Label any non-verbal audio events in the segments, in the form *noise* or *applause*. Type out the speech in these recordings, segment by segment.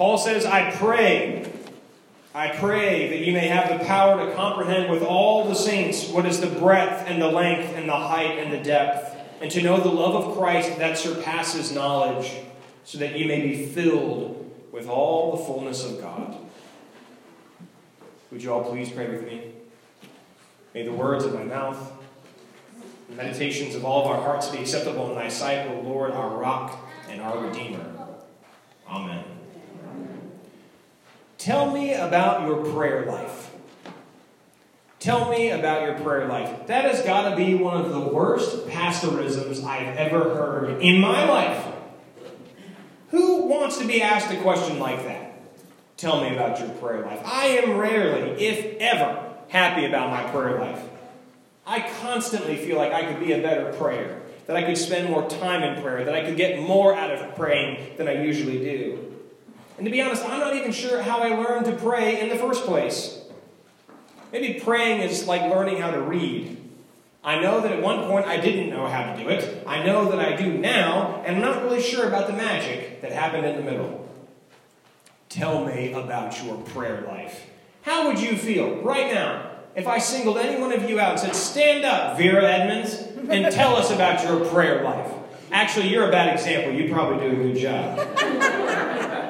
Paul says, I pray, I pray that you may have the power to comprehend with all the saints what is the breadth and the length and the height and the depth, and to know the love of Christ that surpasses knowledge, so that you may be filled with all the fullness of God. Would you all please pray with me? May the words of my mouth, the meditations of all of our hearts be acceptable in thy sight, O Lord, our rock and our Redeemer. Amen. Tell me about your prayer life. Tell me about your prayer life. That has got to be one of the worst pastorisms I've ever heard in my life. Who wants to be asked a question like that? Tell me about your prayer life. I am rarely, if ever, happy about my prayer life. I constantly feel like I could be a better prayer, that I could spend more time in prayer, that I could get more out of praying than I usually do. And to be honest, I'm not even sure how I learned to pray in the first place. Maybe praying is like learning how to read. I know that at one point I didn't know how to do it. I know that I do now, and I'm not really sure about the magic that happened in the middle. Tell me about your prayer life. How would you feel right now if I singled any one of you out and said, Stand up, Vera Edmonds, and tell us about your prayer life? Actually, you're a bad example. You probably do a good job. *laughs*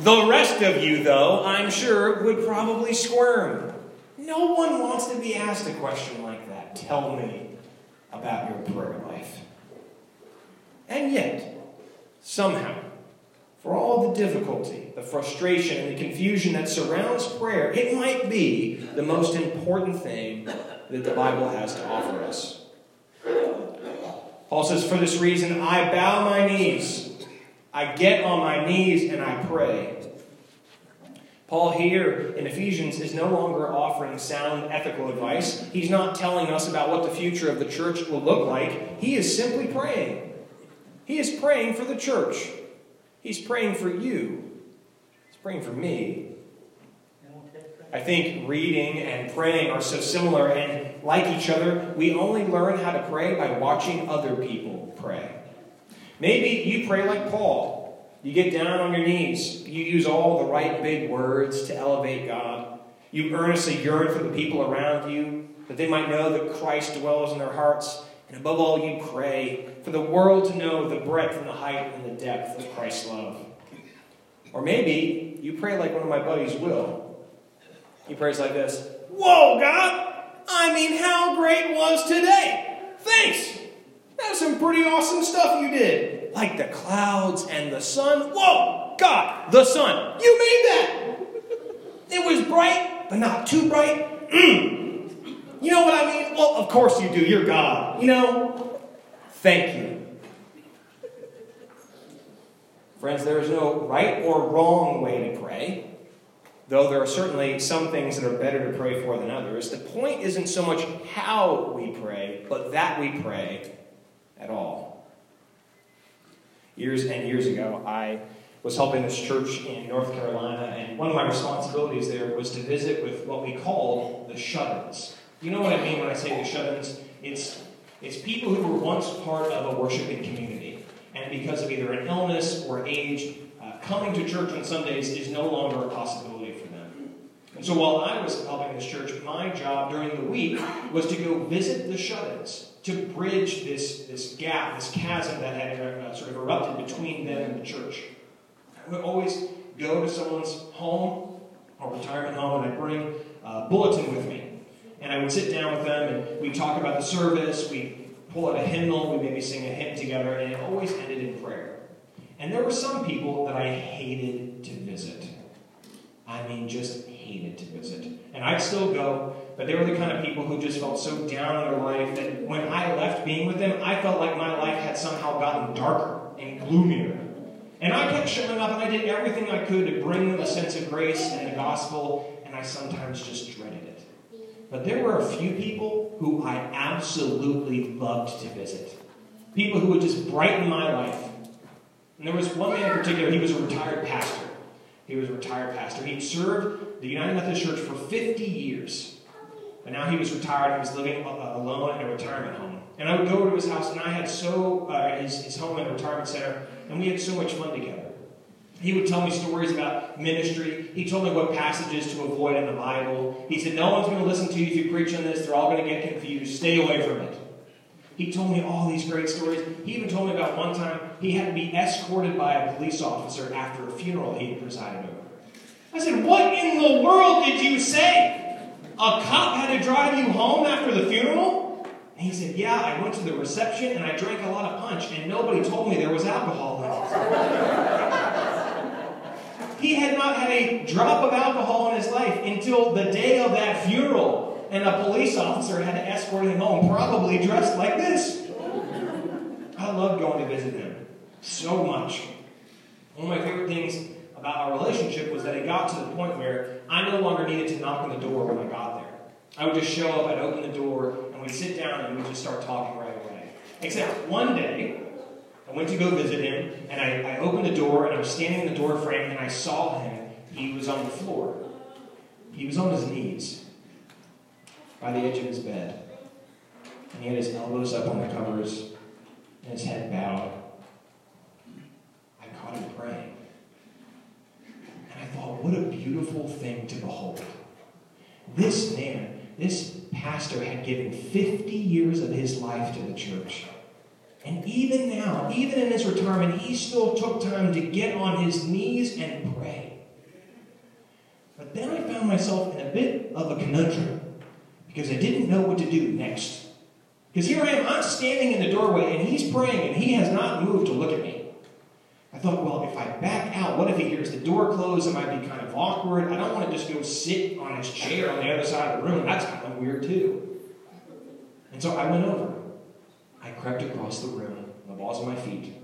The rest of you, though, I'm sure, would probably squirm. No one wants to be asked a question like that. Tell me about your prayer life. And yet, somehow, for all the difficulty, the frustration, and the confusion that surrounds prayer, it might be the most important thing that the Bible has to offer us. Paul says, For this reason, I bow my knees I get on my knees and I pray. Paul here in Ephesians is no longer offering sound ethical advice. He's not telling us about what the future of the church will look like. He is simply praying. He is praying for the church. He's praying for you. He's praying for me. I think reading and praying are so similar and like each other. We only learn how to pray by watching other people pray. Maybe you pray like Paul. You get down on your knees. You use all the right big words to elevate God. You earnestly yearn for the people around you, that they might know that Christ dwells in their hearts. And above all, you pray for the world to know the breadth and the height and the depth of Christ's love. Or maybe you pray like one of my buddies will. He prays like this Whoa, God! I mean, how great was today? Thanks! That's some pretty awesome stuff you did. Like the clouds and the sun. Whoa, God, the sun. You made that. It was bright, but not too bright. Mm. You know what I mean? Well, of course you do. You're God. You know? Thank you. Friends, there is no right or wrong way to pray, though there are certainly some things that are better to pray for than others. The point isn't so much how we pray, but that we pray at all. Years and years ago, I was helping this church in North Carolina, and one of my responsibilities there was to visit with what we called the shut ins. You know what I mean when I say the shut ins? It's, it's people who were once part of a worshiping community, and because of either an illness or age, uh, coming to church on Sundays is no longer a possibility. And so while I was helping this church, my job during the week was to go visit the shut ins to bridge this, this gap, this chasm that had uh, sort of erupted between them and the church. I would always go to someone's home or retirement home and I'd bring a bulletin with me. And I would sit down with them and we'd talk about the service, we'd pull out a hymnal, we'd maybe sing a hymn together, and it always ended in prayer. And there were some people that I hated to visit. I mean, just hated to visit. And I'd still go, but they were the kind of people who just felt so down in their life that when I left being with them, I felt like my life had somehow gotten darker and gloomier. And I kept showing up and I did everything I could to bring them a sense of grace and the gospel, and I sometimes just dreaded it. But there were a few people who I absolutely loved to visit. People who would just brighten my life. And there was one man in particular, he was a retired pastor. He was a retired pastor. He'd served the United Methodist Church for 50 years. But now he was retired. He was living uh, alone in a retirement home. And I would go over to his house, and I had so, uh, his, his home at a retirement center, and we had so much fun together. He would tell me stories about ministry. He told me what passages to avoid in the Bible. He said, No one's going to listen to you if you preach on this. They're all going to get confused. Stay away from it. He told me all these great stories. He even told me about one time he had to be escorted by a police officer after a funeral he had presided over. I said, What in the world did you say? A cop had to drive you home after the funeral? And he said, Yeah, I went to the reception and I drank a lot of punch, and nobody told me there was alcohol in it. He had not had a drop of alcohol in his life until the day of that funeral, and a police officer had to escort him home, probably dressed like this. I loved going to visit him so much. One of my favorite things about our relationship was that it got to the point where I no longer needed to knock on the door when I got there. I would just show up, I'd open the door, and we'd sit down and we'd just start talking right away. Except one day, I went to go visit him, and I, I opened the door, and I was standing in the door frame, and I saw him. He was on the floor. He was on his knees by the edge of his bed. And he had his elbows up on the covers and his head bowed. I caught him praying. And I thought, what a beautiful thing to behold. This man, this pastor, had given 50 years of his life to the church. And even now, even in his retirement, he still took time to get on his knees and pray. But then I found myself in a bit of a conundrum because I didn't know what to do next. Because here I am, I'm standing in the doorway and he's praying and he has not moved to look at me. Thought, well, if I back out, what if he hears the door close? It might be kind of awkward. I don't want to just go sit on his chair on the other side of the room. That's kind of weird, too. And so I went over. I crept across the room, the balls of my feet.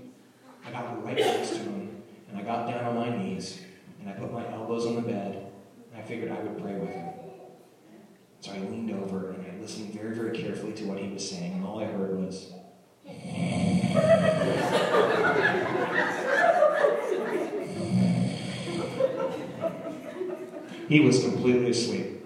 I got right next to him, and I got down on my knees, and I put my elbows on the bed, and I figured I would pray with him. So I leaned over, and I listened very, very carefully to what he was saying, and all I heard was, he was completely asleep.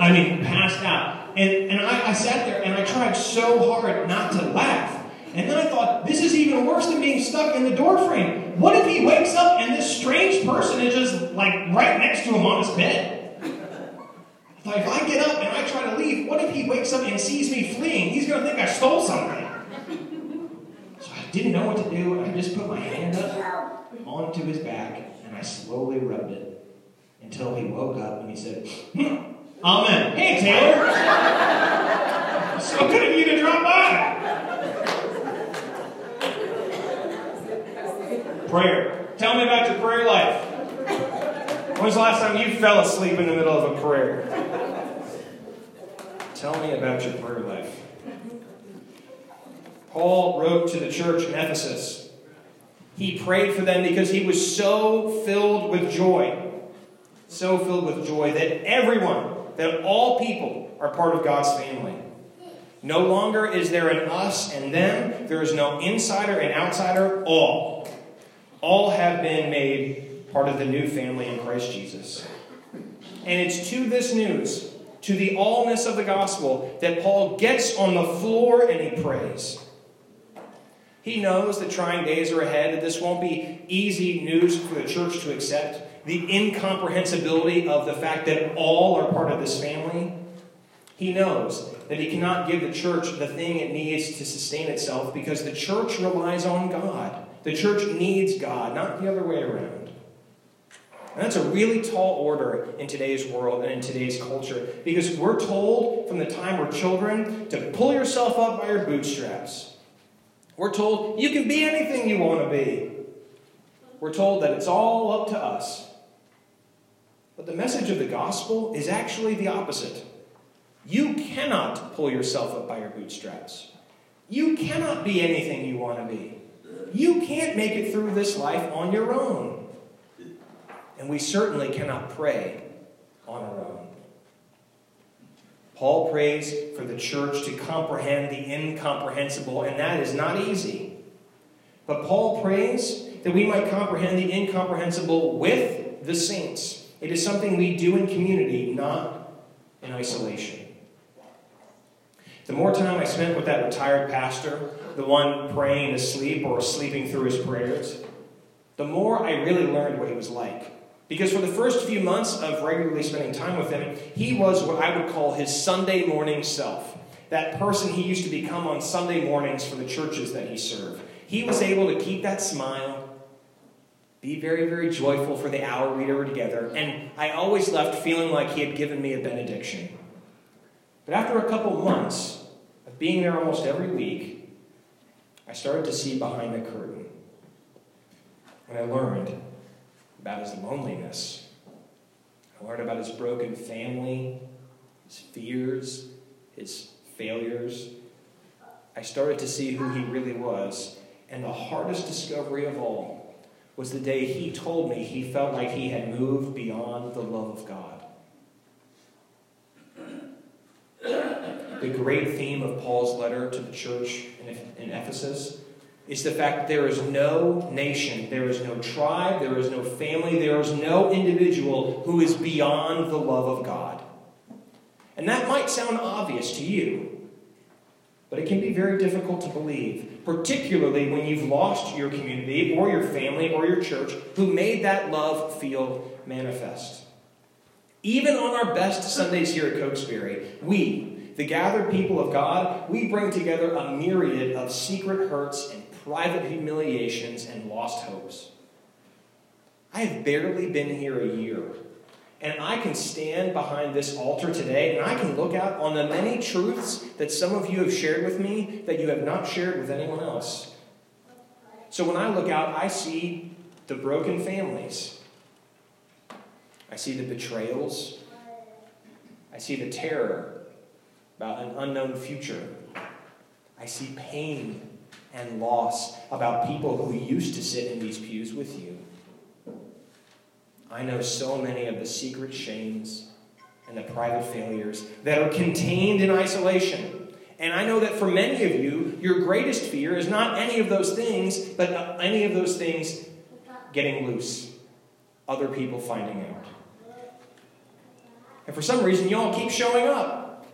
I mean, passed out. And, and I, I sat there and I tried so hard not to laugh. And then I thought, this is even worse than being stuck in the doorframe. What if he wakes up and this strange person is just like right next to him on his bed? I thought, if I get up and I try to leave, what if he wakes up and sees me fleeing? He's going to think I stole something. So I didn't know what to do. I just put my hand up onto his back and I slowly rubbed it until he woke up and he said, *laughs* Amen. Hey, Taylor. so good of you to drop by. Prayer. Tell me about your prayer life. When's the last time you fell asleep in the middle of a prayer? Tell me about your prayer life. Paul wrote to the church in Ephesus. He prayed for them because he was so filled with joy, so filled with joy that everyone that all people are part of God's family. No longer is there an us and them. There is no insider and outsider. All. All have been made part of the new family in Christ Jesus. And it's to this news, to the allness of the gospel, that Paul gets on the floor and he prays. He knows that trying days are ahead, that this won't be easy news for the church to accept the incomprehensibility of the fact that all are part of this family. He knows that he cannot give the church the thing it needs to sustain itself because the church relies on God. The church needs God, not the other way around. And that's a really tall order in today's world and in today's culture because we're told from the time we're children to pull yourself up by your bootstraps. We're told you can be anything you want to be. We're told that it's all up to us. But the message of the gospel is actually the opposite. You cannot pull yourself up by your bootstraps. You cannot be anything you want to be. You can't make it through this life on your own. And we certainly cannot pray on our own. Paul prays for the church to comprehend the incomprehensible, and that is not easy. But Paul prays that we might comprehend the incomprehensible with the saints. It is something we do in community, not in isolation. The more time I spent with that retired pastor, the one praying asleep or sleeping through his prayers, the more I really learned what he was like. Because for the first few months of regularly spending time with him, he was what I would call his Sunday morning self. That person he used to become on Sunday mornings for the churches that he served. He was able to keep that smile, be very, very joyful for the hour we were together, and I always left feeling like he had given me a benediction. But after a couple months of being there almost every week, I started to see behind the curtain. And I learned about his loneliness. I learned about his broken family, his fears, his failures. I started to see who he really was. And the hardest discovery of all was the day he told me he felt like he had moved beyond the love of God. The great theme of Paul's letter to the church in Ephesus is the fact that there is no nation, there is no tribe, there is no family, there is no individual who is beyond the love of God. And that might sound obvious to you, but it can be very difficult to believe, particularly when you've lost your community or your family or your church who made that love feel manifest. Even on our best Sundays here at Cokesbury, we, the gathered people of God, we bring together a myriad of secret hurts and private humiliations, and lost hopes. I have barely been here a year, and I can stand behind this altar today and I can look out on the many truths that some of you have shared with me that you have not shared with anyone else. So when I look out, I see the broken families. I see the betrayals. I see the terror about an unknown future. I see pain and loss about people who used to sit in these pews with you. I know so many of the secret shames and the private failures that are contained in isolation. And I know that for many of you, your greatest fear is not any of those things, but uh, any of those things getting loose, other people finding out. And for some reason, y'all keep showing up.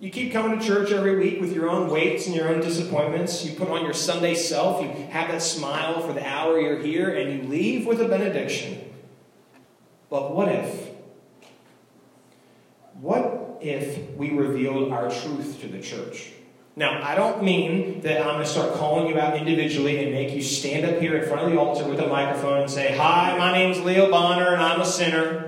You keep coming to church every week with your own weights and your own disappointments. You put on your Sunday self. You have that smile for the hour you're here, and you leave with a benediction. But what if? What if we revealed our truth to the church? Now, I don't mean that I'm going to start calling you out individually and make you stand up here in front of the altar with a microphone and say, Hi, my name's Leo Bonner, and I'm a sinner.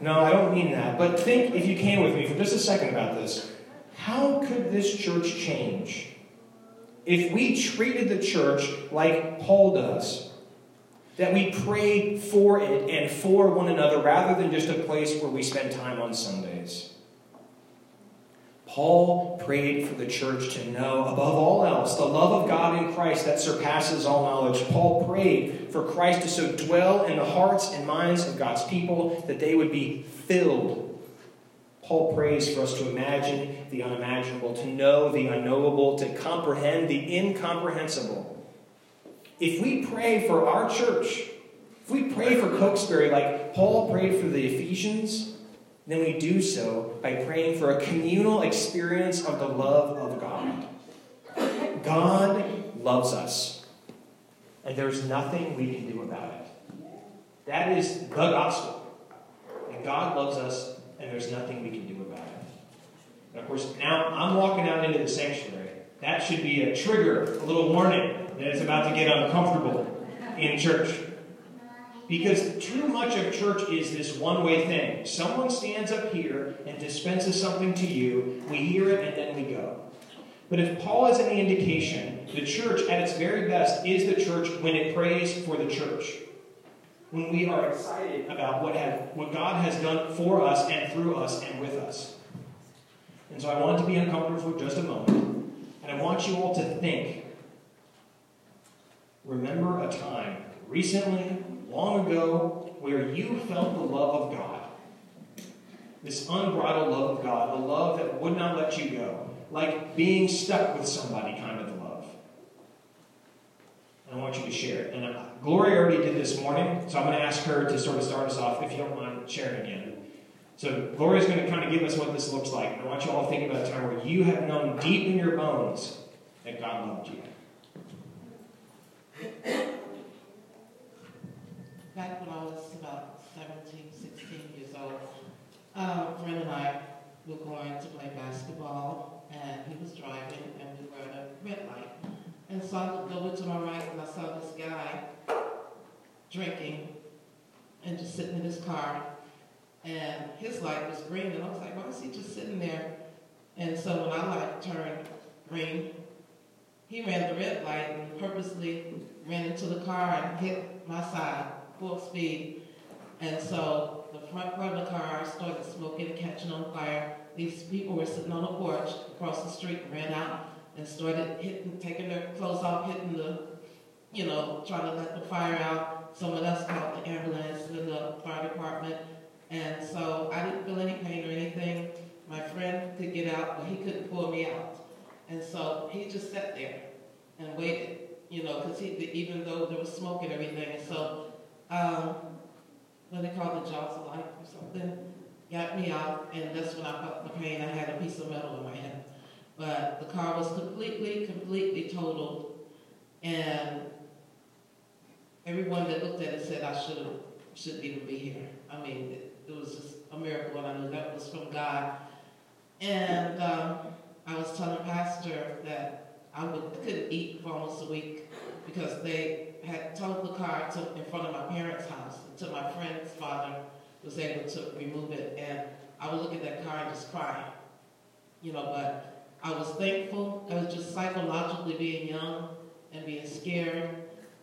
No, I don't mean that. But think, if you can, with me for just a second about this. How could this church change if we treated the church like Paul does? That we prayed for it and for one another rather than just a place where we spend time on Sundays. Paul prayed for the church to know, above all else, the love of God in Christ that surpasses all knowledge. Paul prayed for Christ to so dwell in the hearts and minds of God's people that they would be filled. Paul prays for us to imagine the unimaginable, to know the unknowable, to comprehend the incomprehensible. If we pray for our church, if we pray for Cokesbury like Paul prayed for the Ephesians, then we do so by praying for a communal experience of the love of God. God loves us, and there's nothing we can do about it. That is the gospel. And God loves us, and there's nothing we can do about it. And of course, now I'm walking out into the sanctuary. That should be a trigger, a little warning that it's about to get uncomfortable in church. Because too much of church is this one way thing. Someone stands up here and dispenses something to you, we hear it, and then we go. But if Paul is any indication, the church at its very best is the church when it prays for the church. When we are excited about what, have, what God has done for us and through us and with us. And so I want to be uncomfortable for just a moment. And I want you all to think. Remember a time recently long ago where you felt the love of God. This unbridled love of God, a love that would not let you go, like being stuck with somebody kind of love. And I want you to share it. And uh, Gloria already did this morning, so I'm going to ask her to sort of start us off, if you don't mind sharing again. So Gloria's going to kind of give us what this looks like. I want you all to think about a time where you have known deep in your bones that God loved you. Back when I was about 17, 16 years old, um, a friend and I were going to play basketball, and he was driving, and we were at a red light. And so I looked over to my right, and I saw this guy drinking and just sitting in his car. And his light was green, and I was like, why is he just sitting there? And so when our light turned green, he ran the red light and purposely ran into the car and hit my side full speed. And so the front part of the car started smoking and catching on fire. These people were sitting on a porch across the street, ran out and started hitting, taking their clothes off, hitting the, you know, trying to let the fire out. Someone else called the ambulance and the fire department. And so I didn't feel any pain or anything. My friend could get out, but he couldn't. And so he just sat there and waited, you know, because he, even though there was smoke and everything. And so, um, what they call the jaws of life or something, got me out, and that's when I felt the pain. I had a piece of metal in my head. But the car was completely, completely totaled, and everyone that looked at it said I should shouldn't even be here. I mean, it, it was just a miracle, and I knew that was from God. And um, I was telling the Pastor that I would couldn't eat for almost a week because they had towed the car to, in front of my parents' house until my friend's father was able to remove it. And I would look at that car and just cry, you know. But I was thankful. I was just psychologically being young and being scared,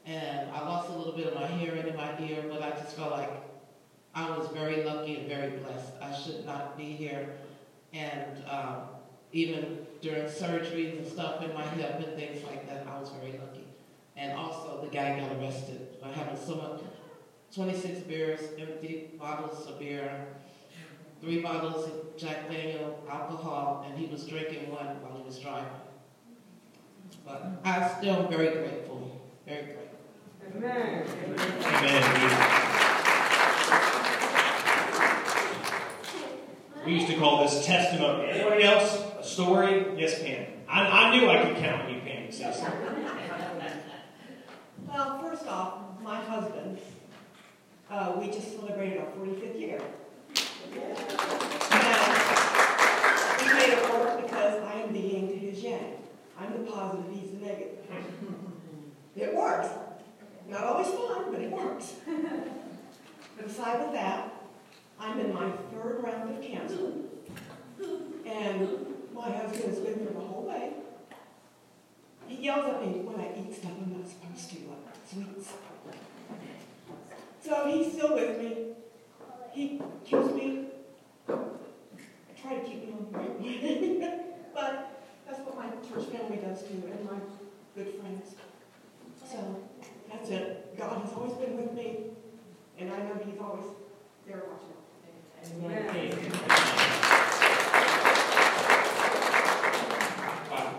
and I lost a little bit of my hearing in my ear. But I just felt like I was very lucky and very blessed. I should not be here, and. Um, even during surgeries and stuff in my hip and things like that, I was very lucky. And also, the guy got arrested for having so much 26 beers, empty bottles of beer, three bottles of Jack Daniel alcohol, and he was drinking one while he was driving. But I'm still very grateful, very grateful. Amen. Amen. We used to call this testimony. Anybody else? Story? Yes, Pam. I, I knew I could count on you, Pam. Well, first off, my husband, uh, we just celebrated our 45th year. We made it work because I am the yin to his yang. I'm the positive, he's the negative. It works. Not always fun, but it works. But aside with that, I'm in my third round of cancer. And my husband has been through the whole way. He yells at me when I eat stuff I'm not supposed to, like sweets. So he's still with me. He keeps me, I try to keep me on the right *laughs* way. but that's what my church family does too, and my good friends. So that's it. God has always been with me, and I know He's always there watching.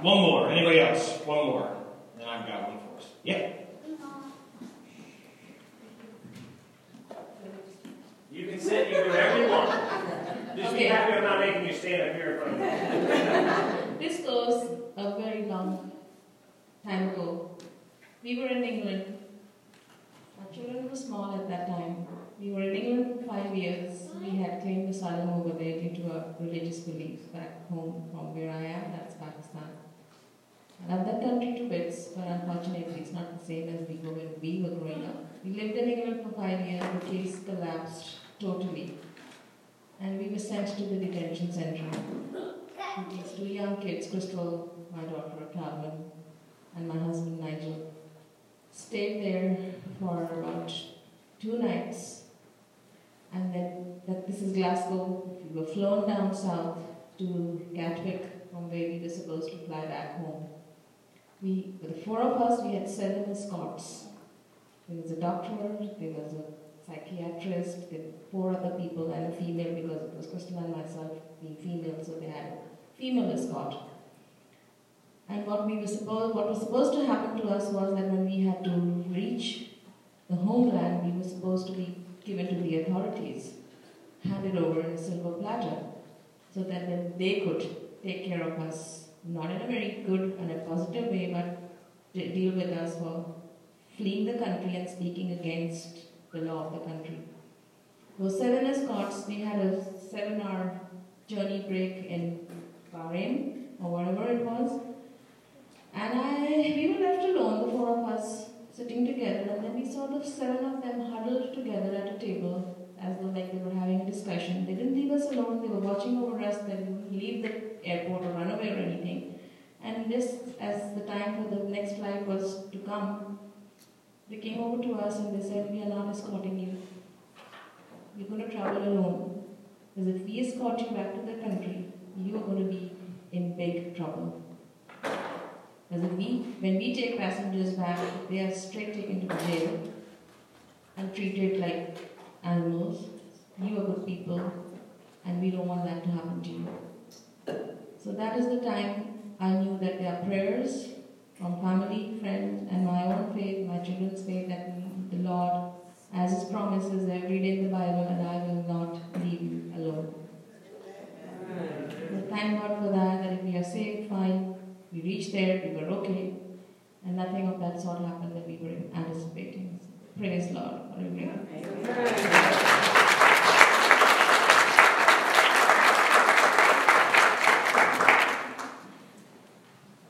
One more. Anybody else? One more. And I've got one for us. Yeah. You can sit. You can do whatever you want. Just okay. be happy I'm not making you stand up here in front of me. *laughs* this goes a very long time ago. We were in England. Our children were small at that time. We were in England for five years. We had claimed asylum over there due to our religious beliefs back home from where I am, that's Pakistan. That country to bits, but unfortunately it's not the same as we were when we were growing up. We lived in England for five years, the case collapsed totally. And we were sent to the detention center. These two young kids, Crystal, my daughter, Calvin, and my husband, Nigel, stayed there for about two nights and then that this is Glasgow. We were flown down south to Gatwick, from where we were supposed to fly back home. We, the four of us, we had seven escorts. There was a doctor, there was a psychiatrist, there were four other people, and a female because it was Crystal and myself being female, so they had a female escort. And what we were supposed, what was supposed to happen to us was that when we had to reach the homeland, we were supposed to be given to the authorities, handed over in a silver platter, so that then they could take care of us, not in a very good and a positive way, but deal with us for fleeing the country and speaking against the law of the country. Those seven escorts, we had a seven hour journey break in Bahrain or wherever it was. And I, we were left alone, the four of us, sitting together, and then we saw the seven of them huddled together at a table as though like they were having a discussion. They didn't leave us alone, they were watching over us, they didn't leave the airport or run away or anything. And just as the time for the next flight was to come, they came over to us and they said, We are not escorting you. You're going to travel alone. Because if we escort you back to the country, you are going to be in big trouble. Because if we, when we take passengers back, they are straight taken to jail and treated like animals. You are good people, and we don't want that to happen to you. So that is the time I knew that there are prayers from family, friends, and my own faith, my children's faith, that the Lord, as His promises every day in the Bible, and I will not leave you alone. So thank God for that, that if we are saved, fine. We reached there, we were okay, and nothing of that sort happened that we were anticipating. Praise Lord. Hallelujah.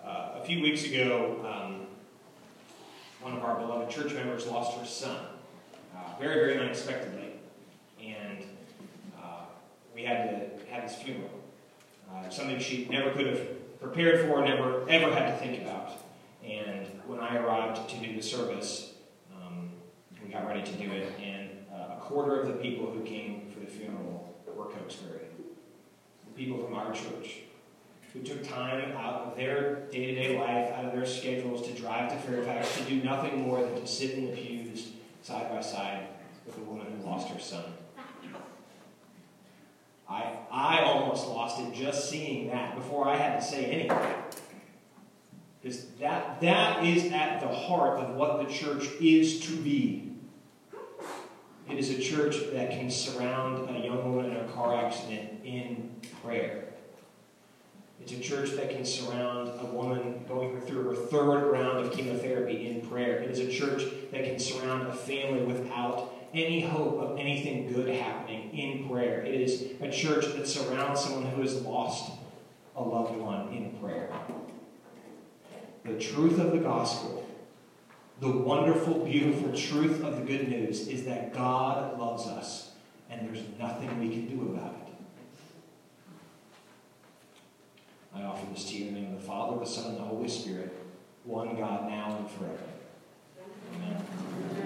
Uh, a few weeks ago, um, one of our beloved church members lost her son, uh, very, very unexpectedly, and uh, we had to have his funeral. Uh, something she never could have prepared for, never ever had to think about. And when I arrived to do the service, um, we got ready to do it, and uh, a quarter of the people who came for the funeral were Cokesbury. The people from our church who took time out of their day to day life, out of their schedules to drive to Fairfax to do nothing more than to sit in the pews side by side with a woman who lost her son. I, I almost lost it just seeing that before I had to say anything. Because that, that is at the heart of what the church is to be. It is a church that can surround a young woman in a car accident in prayer. It's a church that can surround a woman going through her third round of chemotherapy in prayer. It is a church that can surround a family without any hope of anything good happening in prayer. It is a church that surrounds someone who has lost a loved one in prayer. The truth of the gospel, the wonderful, beautiful truth of the good news is that God loves us and there's nothing we can do about it. I offer this to you in the name of the Father, the Son, and the Holy Spirit, one God now and forever. Amen.